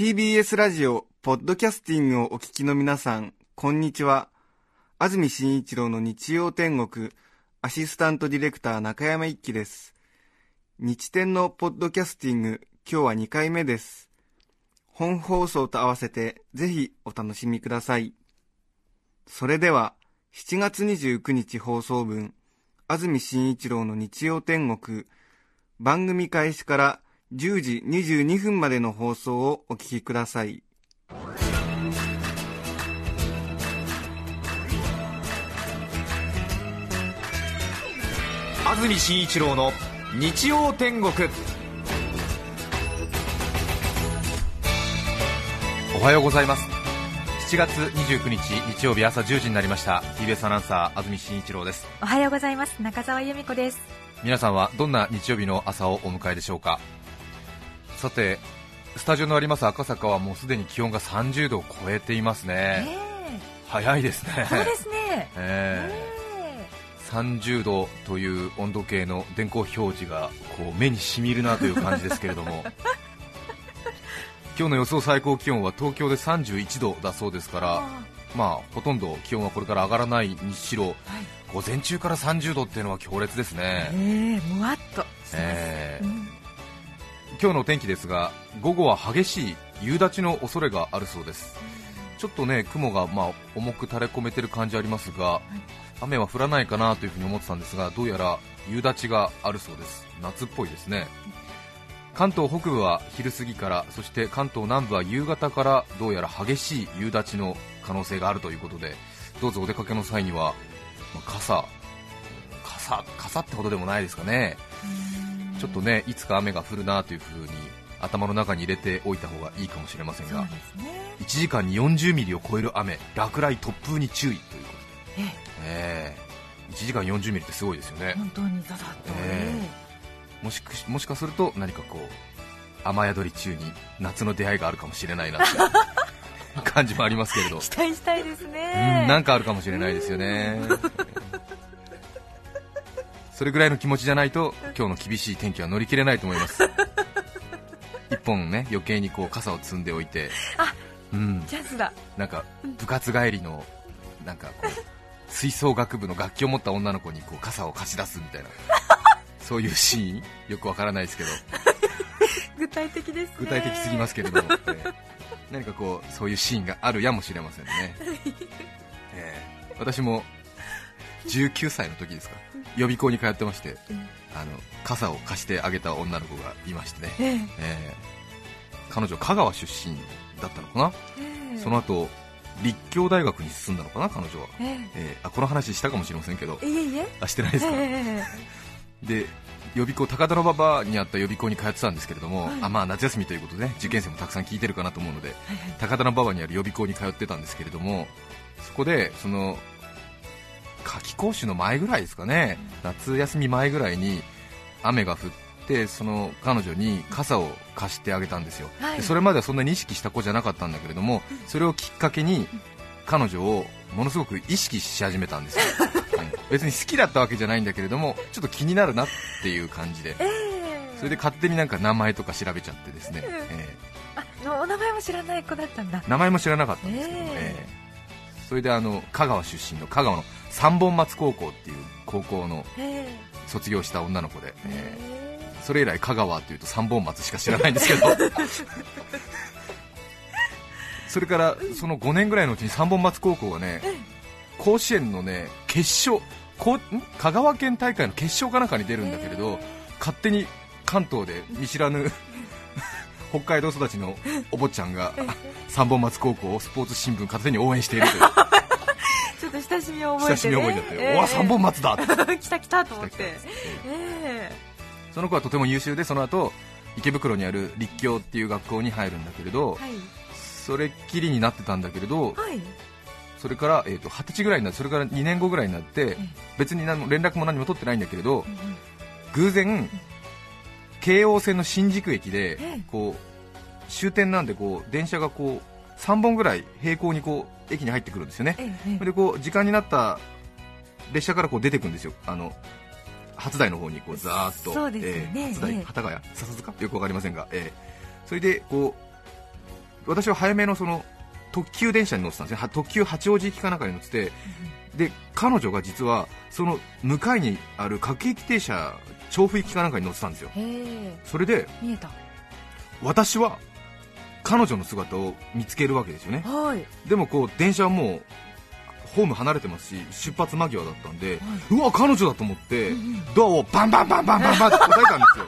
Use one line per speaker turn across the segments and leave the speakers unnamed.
TBS ラジオ、ポッドキャスティングをお聞きの皆さん、こんにちは。安住紳一郎の日曜天国、アシスタントディレクター中山一輝です。日天のポッドキャスティング、今日は2回目です。本放送と合わせて、ぜひお楽しみください。それでは、7月29日放送分、安住紳一郎の日曜天国、番組開始から10時22分までの放送をお聞きください。
安住紳一郎の日曜天国。おはようございます。7月29日日曜日朝10時になりました。TBS アナウンサー安住紳一郎です。
おはようございます。中澤由美子です。
皆さんはどんな日曜日の朝をお迎えでしょうか？さてスタジオのあります赤坂はもうすでに気温が30度を超えていますね、
え
早いですね。
えそうですね。
え
え。
ー30度という温度計の電光表示がこう目にしみるなという感じですけれども。今日の予想最高気温は東京で31度だそうですから
あ
まあほとんど気温はこれから上がらないにしろ
はい。
午前中から30度っていうのは強烈ですね、
ええもわっとしてます。
えー
うん
今日の天気ですが午後は激しい夕立の恐れがあるそうです。ちょっとね雲がまあ重く垂れ込めてる感じありますが、雨は降らないかなというふうに思ってたんですがどうやら夕立があるそうです。夏っぽいですね。関東北部は昼過ぎからそして関東南部は夕方からどうやら激しい夕立の可能性があるということでどうぞお出かけの際には、まあ傘。傘傘ってほどでもないですかねちょっとねいつか雨が降るなというふうに頭の中に入れておいた方がいいかもしれませんが
ね。
1時間に40ミリを超える雨落雷突風に注意ということで、
え
え。え1時間40ミリってすごいですよね。
え本当にザザッと
えもしもしかすると何かこう雨宿り中に夏の出会いがあるかもしれないなという感じもありますけれど。
え期待したいです
うん
ね
なんかあるかもしれないですよねそれぐらいの気持ちじゃないと今日の厳しい天気は乗り切れないと思います。一本ね余計にこう傘を積んでおいて。
あ
うん。
チャンスだ。
なんか部活帰りのなんかこう吹奏楽部の楽器を持った女の子にこう傘を貸し出すみたいな。そういうシーンよくわからないですけど。
具体的ですね。
具体的すぎますけれども、えー何かこうそういうシーンがあるやもしれませんね、えー私も19歳の時ですか？予備校に通ってまして
うん
あの傘を貸してあげた女の子がいましてね、
ええ。
えー彼女香川出身だったのかな、
ええ。
その後立教大学に進んだのかな彼女は、
ええ。
えーあこの話したかもしれませんけど。あしてないですか、
え
で予備校高田馬場にあった予備校に通ってたんですけれども、
はい。
あまあ夏休みということで、ね、受験生もたくさん聞いてるかなと思うので
えはいはい。
高田馬場にある予備校に通ってたんですけれどもそこでその夏期講習の前ぐらいですかね、夏休み前ぐらいに雨が降ってその彼女に傘を貸してあげたんですよ、
はい。
でそれまではそんなに意識した子じゃなかったんだけれどもそれをきっかけに彼女をものすごく意識し始めたんですよ、う ん別に好きだったわけじゃないんだけれどもちょっと気になるなっていう感じで。
ええ。
それで勝手になんか名前とか調べちゃってですね、
うん。
え
あのお名前も知らない子だったんだ。
ー名前も知らなかったんですけど、
え
え。ーそれであの香川出身の香川の三本松高校っていう高校の
ええ
卒業した女の子で、え。
え
ーそれ以来香川っていうと三本松しか知らないんですけど。それからその5年ぐらいのうちに三本松高校がね甲子園のね決勝香川県大会の決勝かなんかに出るんだけれど、勝手に関東で見知らぬ北海道育ちのお坊ちゃんが三本松高校をスポーツ新聞勝手に応援しているという。
ちょっと親しみを覚えて、ね、
親しみを覚えちゃって、
ええ。
おわ三本松だって。
来た来たと思って。
え
え。
その子はとても優秀でその後池袋にある立教っていう学校に入るんだけれど、
えはい。
それっきりになってたんだけれど
はい。
それから、えー、と20歳ぐらいになってそれから2年後ぐらいになって
え
別に何も連絡も何も取ってないんだけれど
うんうん。
偶然京王線の新宿駅で
ええ。
こう終点なんでこう電車がこう3本ぐらい平行にこう駅に入ってくるんですよね。でこう時間になった列車からこう出てくるんですよ。あの初台の方にこうザーッと。
そうですよね。
えー初台。
ええ
幡ヶ谷。笹塚？よくわかりませんが、えーそれでこう私は早めのその特急電車に乗ってたんですね。は特急八王子行きかなんかに乗っててで彼女が実はその向かいにある各駅停車調布行きかなんかに乗ってたんですよ。それで
見えた。
私は彼女の姿を見つけるわけですよね。
はい。
でもこう電車はもうホーム離れてますし出発間際だったんで、うわ彼女だと思って、ドアをバンバンバンバンバンバンって叩いたんですよ。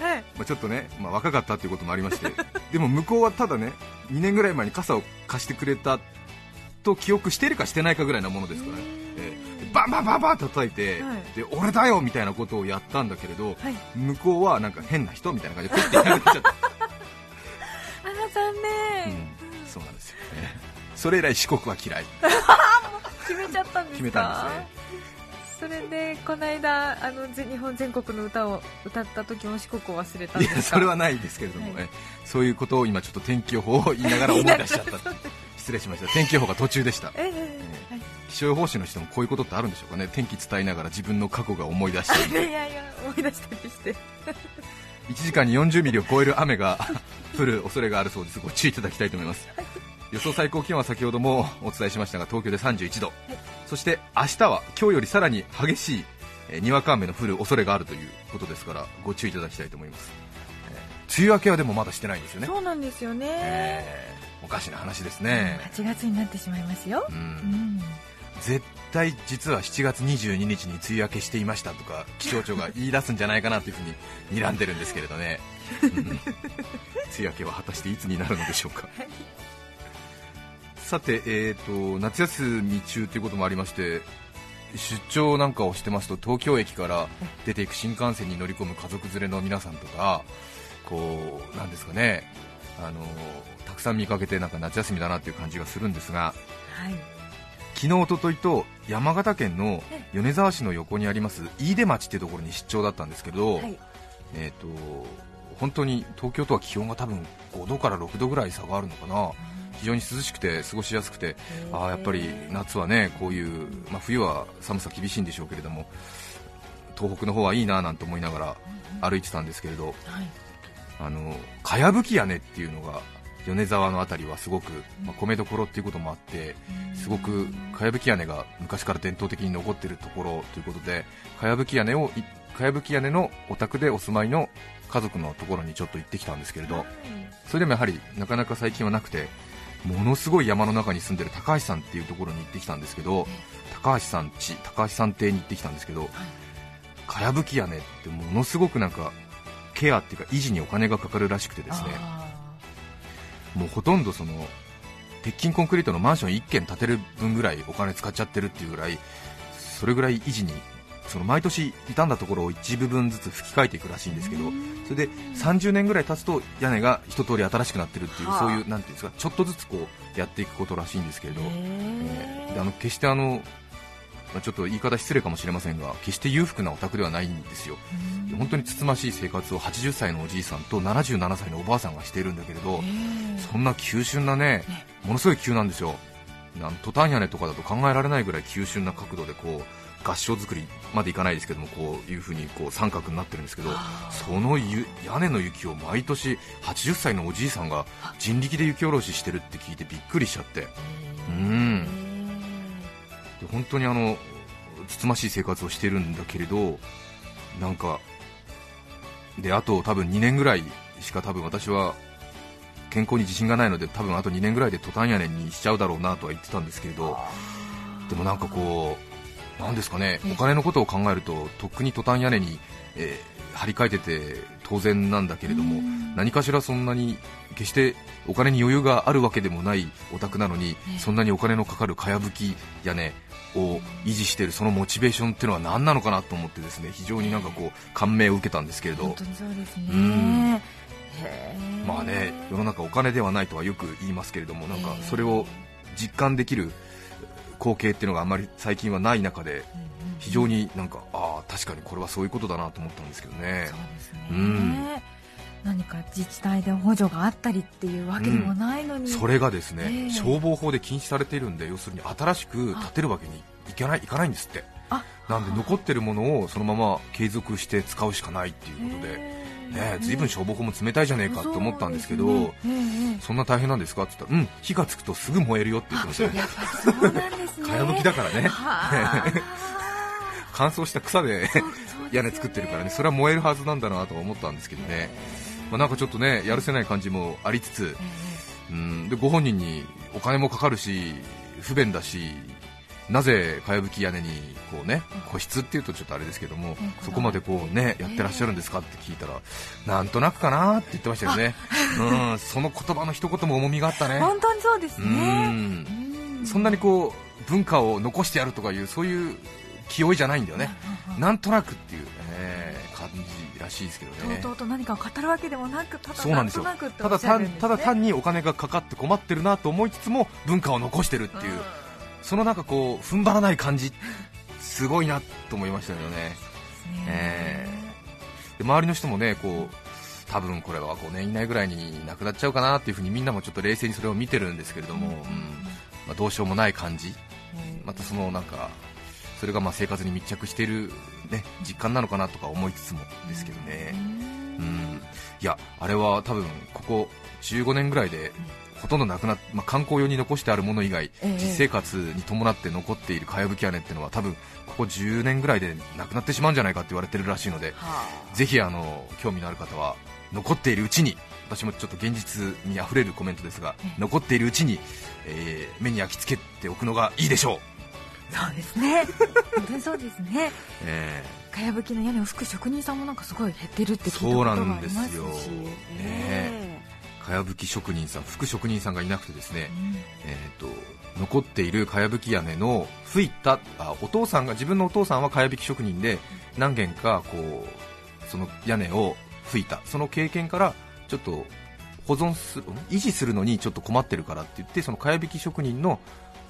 はい。
まあちょっとね、まあ、若かったっていうこともありまして。でも向こうはただね2年ぐらい前に傘を貸してくれたと記憶してるかしてないかぐらいなものですからね、ええでバンバンバンバン叩いて、
はい。
で俺だよみたいなことをやったんだけれど、
はい。
向こうはなんか変な人みたいな感じでピッてやられちゃった。
あら残念、
うん。そうなんですよ、ね、それ以来四国は嫌い。
決めちゃったんですか？
決めたんですね
それでこの間あのぜ日本全国の歌を歌った時も四国を忘れたん
い
ですか？
やそれはないですけれども、
はい。
えそういうことを今ちょっと天気予報を言いながら思い出しちゃった失礼しました。天気予報が途中でした。
ええはい。
気象予報士の人もこういうことってあるんでしょうかね。天気伝えながら自分の過去が思い出したり
いやいや思い出したりして。
1時間に40ミリを超える雨が 降る恐れがあるそうです。ご注意いただきたいと思います。予想最高気温は先ほどもお伝えしましたが東京で31度、そして明日は今日よりさらに激しいえーにわか雨の降る恐れがあるということですからご注意いただきたいと思います、えー梅雨明けはでもまだしてないんですよね、
そうなんですよね、
えーおかしな話ですね、
8月になってしまいますよ。
う、
うん。ん
絶対実は7月22日に梅雨明けしていましたとか気象庁が言い出すんじゃないかなというふうに睨んでるんですけれどね、うん。梅雨明けは果たしていつになるのでしょうか。さて、えー、と夏休み中ということもありまして出張なんかをしてますと東京駅から出ていく新幹線に乗り込む家族連れの皆さんとかこうなんですかねあのたくさん見かけてなんか夏休みだなという感じがするんですが
はい。
昨日、おとといと山形県の米沢市の横にあります飯豊町っていうところに出張だったんですけど、
はい。
えー、と本当に東京とは気温が多分5度から6度ぐらい差があるのかな、非常に涼しくて過ごしやすくて、あーやっぱり夏はねこういう、まあ、冬は寒さ厳しいんでしょうけれども、東北の方はいいななんて思いながら歩いてたんですけれど、
はい。
あのかやぶき屋根っていうのが米沢の辺りはすごく、まあ、米どころっていうこともあって、すごくかやぶき屋根が昔から伝統的に残っているところということでかやぶき屋根をいかやぶき屋根のお宅でお住まいの家族のところにちょっと行ってきたんですけれどそれでもやはりなかなか最近はなくてものすごい山の中に住んでる高橋さんっていうところに行ってきたんですけど高橋さん家高橋さん邸に行ってきたんですけどかやぶき屋根ってものすごくなんかケアっていうか維持にお金がかかるらしくてですね。
あ
もうほとんどその鉄筋コンクリートのマンション1軒建てる分ぐらいお金使っちゃってるっていうぐらいそれぐらい維持にその毎年傷んだところを一部分ずつ吹き替えていくらしいんですけどそれで30年ぐらい経つと屋根が一通り新しくなってるっていう
はあ。
そういうなんていうんですかちょっとずつこうやっていくことらしいんですけれど、えーであの決してあの、まあ、ちょっと言い方失礼かもしれませんが決して裕福なお宅ではないんですよ。本当につつましい生活を80歳のおじいさんと77歳のおばあさんがしているんだけれど、そんな急峻なね、ものすごい急なんですよ、なんトタン屋根とかだと考えられないぐらい急峻な角度でこう合掌造りまでいかないですけども、こういう風にこう三角になってるんですけど、そのゆ屋根の雪を毎年80歳のおじいさんが人力で雪下ろししてるって聞いてびっくりしちゃって、
へ
うん本当にあのつつましい生活をしてるんだけれど、なんか、であと多分2年ぐらいしか多分私は健康に自信がないので多分あと2年ぐらいでトタン屋根にしちゃうだろうなとは言ってたんですけれどでもなんかこうなんですかね。
え
お金のことを考えるととっくにトタン屋根に、えー張り替えてて当然なんだけれども
うん。
何かしらそんなに決してお金に余裕があるわけでもないお宅なのに
ええ。
そんなにお金のかかるかやぶき屋根を維持しているそのモチベーションっていうのは何なのかなと思ってですね非常になんかこう感銘を受けたんですけれど。まあね世の中お金ではないとはよく言いますけれどもなんか
ええ。
それを実感できる光景っていうのがあんまり最近はない中で
うんうん
非常になんかああ確かにこれはそういうことだなと思ったんですけどね。
そうですね、
うん。
何か自治体で補助があったりっていうわけでもないのに、
それがですね、
ええ。
消防法で禁止されているんで要するに新しく建てるわけにいかないいかないんですって。
あ。
なんで残ってるものをそのまま継続して使うしかないっていうことで、
へ
ね、ずいぶん消防法も冷たいじゃねえかって思ったんですけど、
ね。ええ
そんな大変なんですか？って言ったら、うん、火がつくとすぐ燃えるよって言ってましたよ
やっぱりそうなんですね。
かやぶきだからね、
はあ。
乾燥した草で屋根作ってるからね、それは燃えるはずなんだなとは思ったんですけどね、まあ、なんかちょっとね、やるせない感じもありつつ、うんでご本人にお金もかかるし、不便だし、なぜかやぶき屋根にこうね個室っていうとちょっとあれですけども、
うん。
そこまでこうねやってらっしゃるんですかって聞いたら、なんとなくかなって言ってましたよね、うん、その言葉の一言も重みがあったね。
本当にそうです
う
ね
そんなにこう文化を残してやるとかいうそういう気負いじゃないんだよね、なんとなくっていう、えー感じらしいですけどね。
とうとうと何かを語るわけでもなくただ
そうなんですよ。ただ単ただ単にお金がかかって困ってるなと思いつつも文化を残してるっていう、
ん
そのなんかこう踏ん張らない感じ、すごいなと思いましたよね。
ね。
えで周りの人もねこう多分これは5年以内ぐらいになくなっちゃうかなっていうふうにみんなもちょっと冷静にそれを見てるんですけれども、うん。まあ、どうしようもない感じ、またそのなんかそれがまあ生活に密着している、ね、実感なのかなとか思いつつもですけどね、うん、いやあれは多分ここ15年ぐらいでほとんどなくなっ、まあ、観光用に残してあるもの以外、
ええ。
実生活に伴って残っているかやぶき屋根っていうのは多分ここ10年ぐらいでなくなってしまうんじゃないかって言われてるらしいので
は
ぜひあの興味のある方は残っているうちに私もちょっと現実にあふれるコメントですが
ええ。
残っているうちに、えー目に焼き付けておくのがいいでしょう、
あそうですね。本当にそうですね。
え
かやぶきの屋根を吹く職人さんもなんかすごい減ってるって聞いた
そうな
ことがあり
んですよ。
ますし
ねーかやぶき職人さん副職人さんがいなくてですね、
え
えー、と残っているかやぶき屋根の吹いたあお父さんが自分のお父さんはかやぶき職人で何軒かこうその屋根を吹いた。その経験からちょっと保存するん維持するのにちょっと困ってるからって言ってそのかやぶき職人の、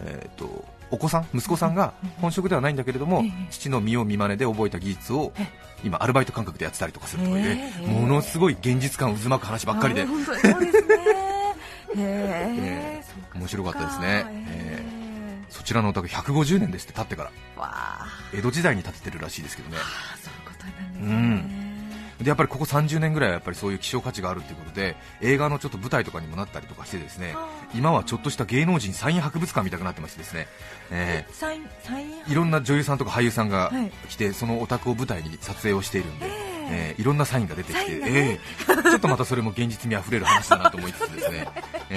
えー、とお子さん息子さんが本職ではないんだけれども
ええ。
父の見よう見まねで覚えた技術を
え
今アルバイト感覚でやってたりとかするとかいうね
え。え
ものすごい現実感渦巻く話ばっかりで。
あ本当にそうですね。へ
え。面白かったですね。え
え。
そちらのお宅150年ですって経ってから。江戸時代に建ててるらしいですけどね。
あそういうことなんですね
でやっぱりここ30年ぐらいはやっぱりそういう希少価値があるということで映画のちょっと舞台とかにもなったりとかしてですね
はあ
今はちょっとした芸能人サイン博物館みたくなってましてですね、え
サインサイン
ーいろんな女優さんとか俳優さんが
はい。
来てそのお宅を舞台に撮影をしているんで、
ええ
えーいろんなサインが出てきて、
ね。
えーちょっとまたそれも現実味あふれる話だなと思いつつですね、え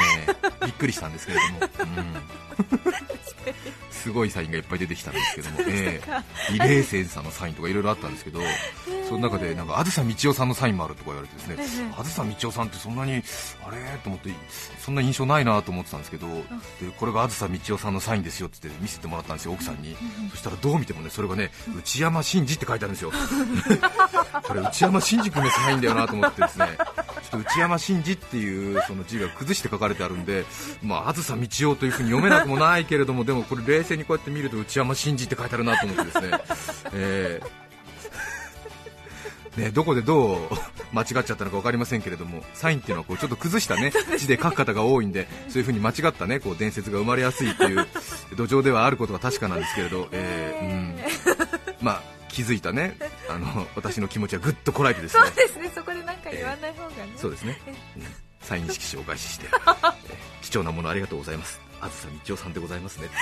ーびっくりしたんですけれども、うん すごいサインがいっぱい出てきたんですけども、えー異例戦さんのサインとかいろいろあったんですけど、その中でなんかあずさみちおさんのサインもあるとか言われてですね、
ええ
あずさみちおさんってそんなにあれ？と思ってそんな印象ないなと思ってたんですけど、でこれがあずさみちおさんのサインですよって言って見せてもらったんですよ奥さんに、そしたらどう見てもねそれがね内山真司って書いてあるんですよ。これ内山真司君のサインだよなと思ってですね。ちょっと内山真司っていうその字が崩して書かれてあるんで、まあ、あずさみちおというふうに読めなくもないけれども、でもこれ冷静にこうやって見ると内山真司って書いてあるなと思ってですね、えー。ね、どこでどう間違っちゃったのか分かりませんけれども、サインっていうのはこうちょっと崩した、ね、字で書く方が多いんで、そういうふうに間違った、ね、こう伝説が生まれやすいという土壌ではあることは確かなんですけれど、えーうん。まあ、気づいた、ね、あの私の気持ちはぐっとこらえてですね。
そうですね。そこでなんか言わない方がね。
そうですね、うん。サイン色紙をお返しして、え貴重なものありがとうございます、あずさみちおさんでございますね。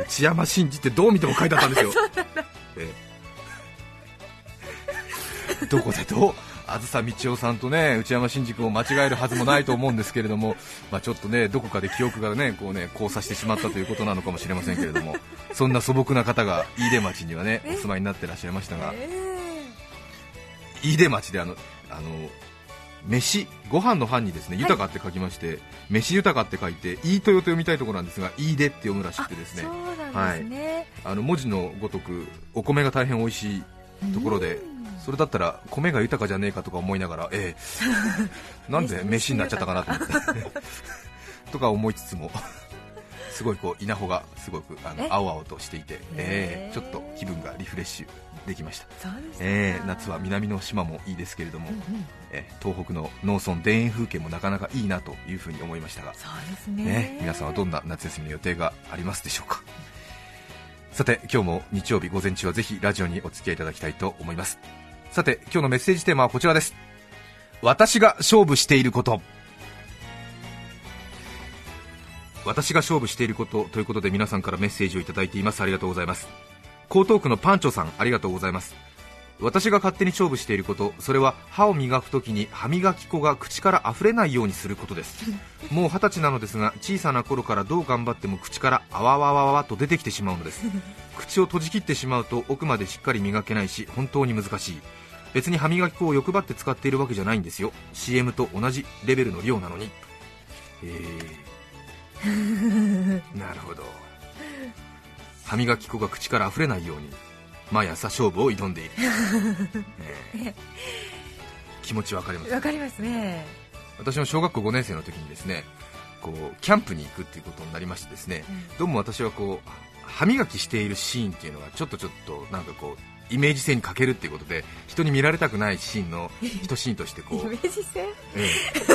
内山真司ってどう見ても書いてあったんですよ。ええどこでどう？あずさみちおさんとね内山真司君を間違えるはずもないと思うんですけれども、まあ、ちょっとねどこかで記憶がねこうね交差してしまったということなのかもしれませんけれども、そんな素朴な方が飯豊町にはねお住まいになってらっしゃいましたが、
え
飯豊町であのあの飯ご飯の飯にですね豊かって書きまして、飯豊かって書いて飯豊と読みたいところなんですが飯出って読むらしくてですね。
そうなんですね、
あの文字のごとくお米が大変美味しいところで
うん。
それだったら米が豊かじゃねえかとか思いながらええ。なんで飯になっちゃったかなと思って。とか思いつつもすごいこう稲穂がすごくあの
え？
青々としていて、え
へー。
えちょっと気分がリフレッシュ。できましたえー夏は南の島もいいですけれども、
うんうん。
えー東北の農村田園風景もなかなかいいなというふうに思いましたが、
そうですね。
ね、皆さんはどんな夏休みの予定がありますでしょうか。さて今日も日曜日午前中はぜひラジオにお付き合いいただきたいと思います。さて今日のメッセージテーマはこちらです。私が勝負していること私が勝負していることということで皆さんからメッセージをいただいています。ありがとうございます。江東区のパンチョさんありがとうございます。私が勝手に勝負していることそれは歯を磨くときに歯磨き粉が口から溢れないようにすることです。もう二十歳なのですが小さな頃からどう頑張っても口からあわわわわと出てきてしまうのです。口を閉じ切ってしまうと奥までしっかり磨けないし本当に難しい。別に歯磨き粉を欲張って使っているわけじゃないんですよ。CM と同じレベルの量なのに。えー、なるほど。歯磨き粉が口から溢れないように毎朝勝負を挑んでいる、ね、気持ちわかります？
わかりますね。
私も小学校5年生の時にですねこうキャンプに行くっていうことになりましてですね、うん、どうも私はこう歯磨きしているシーンっていうのがちょっとちょっとなんかこうイメージ性に欠けるっていうことで人に見られたくないシーンの 一シーンとしてこう
イメージ性、ええ、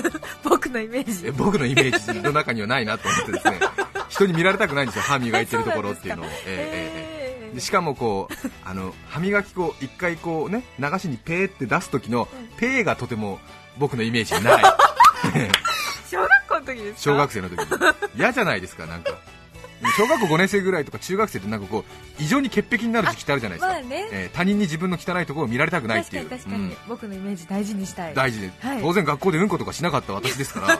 僕のイメージ。
僕のイメージの中にはないなと思ってですね。人に見られたくないんですよ歯磨いてるところっていうのを、ええしかもこうあの歯磨き粉一回こうね流しにペーって出す時のペーがとても僕のイメージにない。
小学校の時です
小学生の時嫌じゃないですかなんか小学校5年生ぐらいとか中学生ってなんかこう異常に潔癖になる時期ってあるじゃないですか、まあね。えー、他人に自分の汚いところを見られたくないっていう。
確かに確かに、うん、僕のイメージ大事にしたい。
大事。で、はい、当然学校でうんことかしなかった私ですから。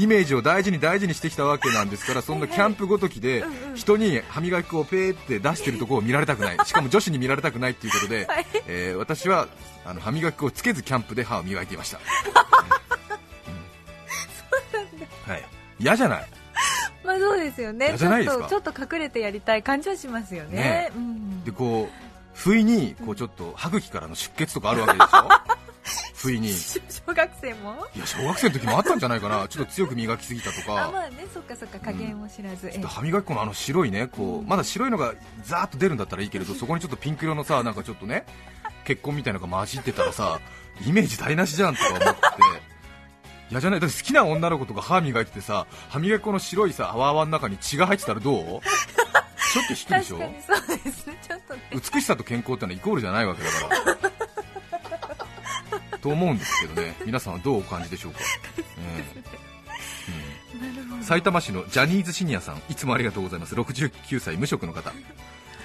イメージを大事に大事にしてきたわけなんですからそんなキャンプごときで人に歯磨き粉をペーって出してるところを見られたくない。しかも女子に見られたくないということで、はい、えー、私はあの歯磨き粉をつけずキャンプで歯を磨いていました、はい、嫌じゃない
まあそうですよね。ちょっとちょっと隠れてやりたい感じはしますよね、ね
うん、でこう不意にこうちょっと歯茎からの出血とかあるわけでしょ？不意に。
小学生も？
いや小学生の時もあったんじゃないかな。ちょっと強く磨きすぎたとか。
あまあね。そっかそっか加減も知らず、
うん、歯磨き粉のあの白いねこう、まだ白いのがザーッと出るんだったらいいけれどそこにちょっとピンク色のさなんかちょっとね血痕みたいなのが混じってたらさイメージ台無しじゃんとか思って嫌じゃない。だって好きな女の子とか歯磨いててさ歯磨き粉の白いさ泡泡の中に血が入ってたらどう？ちょっと引くでしょ？
そうです。ねちょっと、ね、
美しさと健康ってのはイコールじゃないわけだから。と思うんですけどね。皆さんはどうお感じでしょうか、うん、埼玉市のジャニーズシニアさんいつもありがとうございます。69歳無職の方。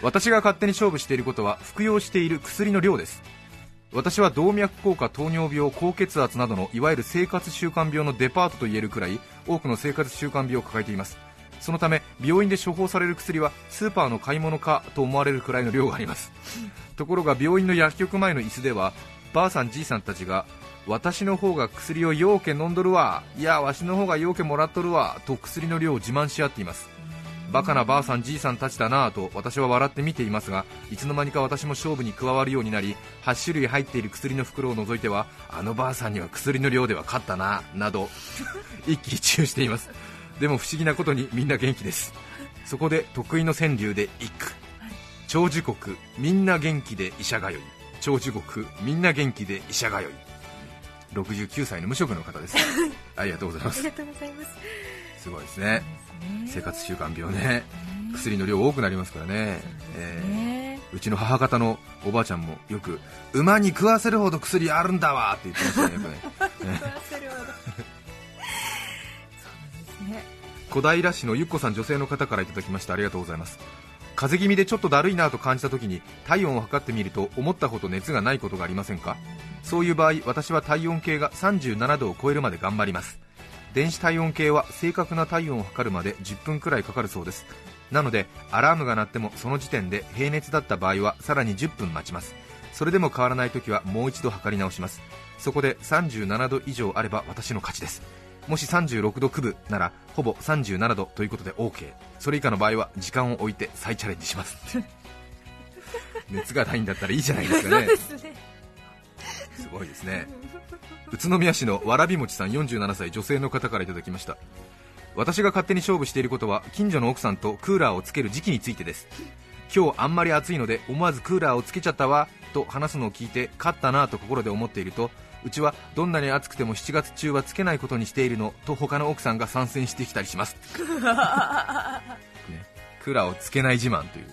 私が勝手に勝負していることは服用している薬の量です私は動脈硬化糖尿病高血圧などのいわゆる生活習慣病のデパートといえるくらい多くの生活習慣病を抱えています。そのため病院で処方される薬はスーパーの買い物かと思われるくらいの量があります。ところが病院の薬局前の椅子ではばあさんじいさんたちが私の方が薬をようけ飲んどるわ。いやわしの方がようけもらっとるわ。と薬の量を自慢し合っています。バカなばあさんじいさんたちだなぁと私は笑って見ていますがいつの間にか私も勝負に加わるようになり8種類入っている薬の袋を除いてはあのばあさんには薬の量では勝ったななど 一喜一憂しています。でも不思議なことにみんな元気です。そこで得意の川柳で一句長寿国みんな元気で医者通い。長寿国みんな元気で医者通い。69歳の無職の方です。ありがとうございます。
ありがとうございます。
すごいですね、ね、生活習慣病ね、薬の量多くなりますからね。ね、えー、うちの母方のおばあちゃんもよく馬に食わせるほど薬あるんだわって言ってましたね ね。小平市のゆっこさん女性の方からいただきました。ありがとうございます風邪気味でちょっとだるいなと感じた時に体温を測ってみると思ったほど熱がないことがありませんか？そういう場合私は体温計が37度を超えるまで頑張ります。電子体温計は正確な体温を測るまで10分くらいかかるそうです。なのでアラームが鳴ってもその時点で平熱だった場合はさらに10分待ちます。それでも変わらない時はもう一度測り直します。そこで37度以上あれば私の勝ちです。もし36度9分ならほぼ37度ということで OK それ以下の場合は時間を置いて再チャレンジします。熱がないんだったらいいじゃないですかね。すごいですね。宇都宮市のわらびもちさん47歳女性の方からいただきました。私が勝手に勝負していることは近所の奥さんとクーラーをつける時期についてです。今日あんまり暑いので思わずクーラーをつけちゃったわと話すのを聞いて勝ったなと心で思っているとうちはどんなに暑くても7月中はつけないことにしているのと他の奥さんが参戦してきたりします。ね、クラをつけない自慢という。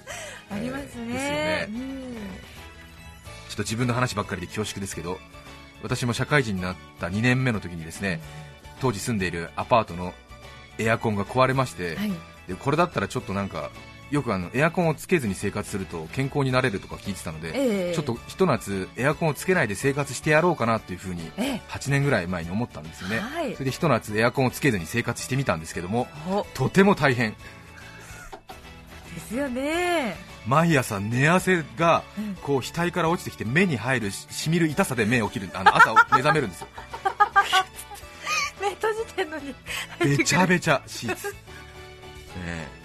ありますね,えー、ですよね、
ちょっと自分の話ばっかりで恐縮ですけど私も社会人になった2年目の時にですね当時住んでいるアパートのエアコンが壊れまして、はい、でこれだったらちょっとなんかよくあのエアコンをつけずに生活すると健康になれるとか聞いてたので、えー、ちょっとひと夏エアコンをつけないで生活してやろうかなというふうに8年ぐらい前に思ったんですよね、はい、それでひと夏エアコンをつけずに生活してみたんですけどもとても大変。
ですよね。
毎朝寝汗がこう額から落ちてきて目に入るしみる痛さで目起きるあの朝 目覚めるんですよ。
目閉じてんのに
べちゃべちゃシーツ、ね、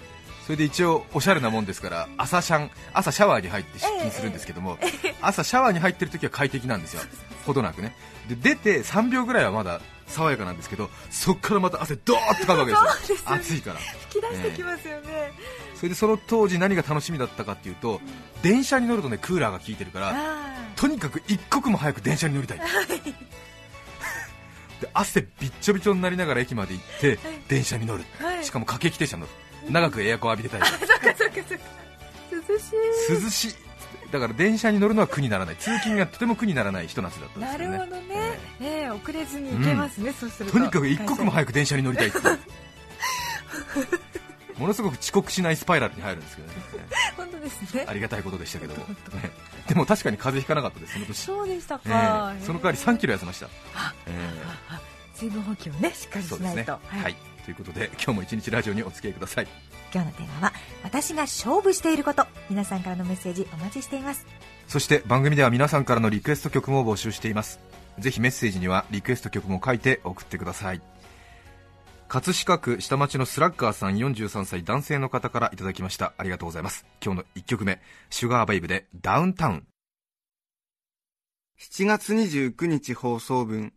それで一応おしゃれなもんですから朝シャン朝シャワーに入って出勤するんですけども、朝シャワーに入ってる時は快適なんですよ。ほどなくね。で出て3秒ぐらいはまだ爽やかなんですけどそこからまた汗ドーッとかくわけですよ。暑いから。
吹き出してきますよね、え
ー、それでその当時何が楽しみだったかっていうと、うん、電車に乗るとねクーラーが効いてるからとにかく一刻も早く電車に乗りたい。で汗びっちょびちょになりながら駅まで行って、はい、電車に乗る、はい、しかも駆け引き停車乗る長くエアコン浴びてたい
涼し
い。涼しい。だから電車に乗るのは苦にならない。通勤がとても苦にならない人夏だったんですよ
ね。なるほどね、えー、遅れずに行けますね、うん、そうする
と。とにかく一刻も早く電車に乗りたいって ものすごく遅刻しないスパイラルに入るんですけどね。
本当ですね。
ありがたいことでしたけど。も、ね、でも確かに風邪ひかなかったですその年。
そうでしたか、
えー、その代わり3キロ痩せました、
えー、水分補給をねしっかりしないと、ね、
はい、はい、ということで今日も一日ラジオにお付き合いください。
今日のテーマは私が勝負していること。皆さんからのメッセージお待ちしています。
そして番組では皆さんからのリクエスト曲も募集しています。ぜひメッセージにはリクエスト曲も書いて送ってください。葛飾区下町のスラッガーさん43歳男性の方からいただきました。ありがとうございます。今日の1曲目シュガーベイブでダウンタウン。
7月29日放送分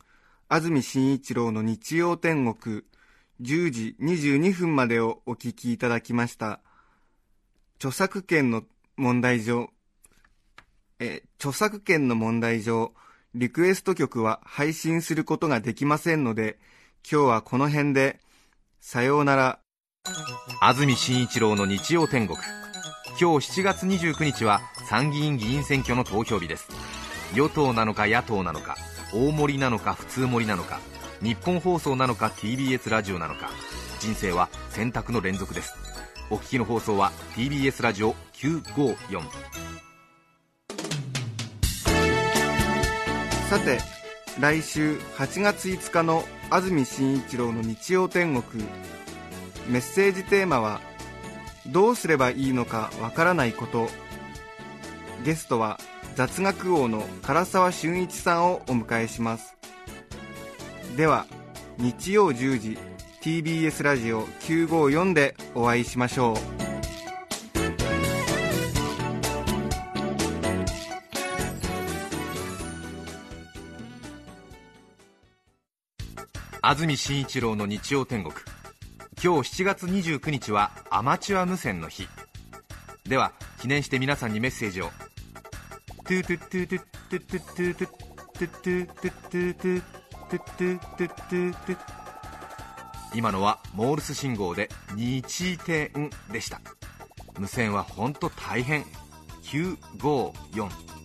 安住紳一郎の日曜天国10時22分までをお聞きいただきました。著作権の問題上、え、著作権の問題上、リクエスト曲は配信することができませんので、今日はこの辺で、さようなら。
安住紳一郎の日曜天国。今日7月29日は参議院議員選挙の投票日です。与党なのか野党なのか、大盛りなのか普通盛りなのか、日本放送なのか TBS ラジオなのか。人生は選択の連続です。お聞きの放送は TBS ラジオ954
さて来週8月5日の安住紳一郎の日曜天国。メッセージテーマは「どうすればいいのかわからないこと」ゲストは雑学王の唐沢俊一さんをお迎えします。では日曜10時 TBS ラジオ954でお会いしましょう。
安住紳一郎の日曜天国。今日7月29日はアマチュア無線の日。では記念して皆さんにメッセージを。トゥトゥトゥトゥトゥトゥトゥトゥトゥトゥトゥトゥトゥトゥトゥトゥトゥトゥ今のはモールス信号で日天でした。無線はほんと大変。954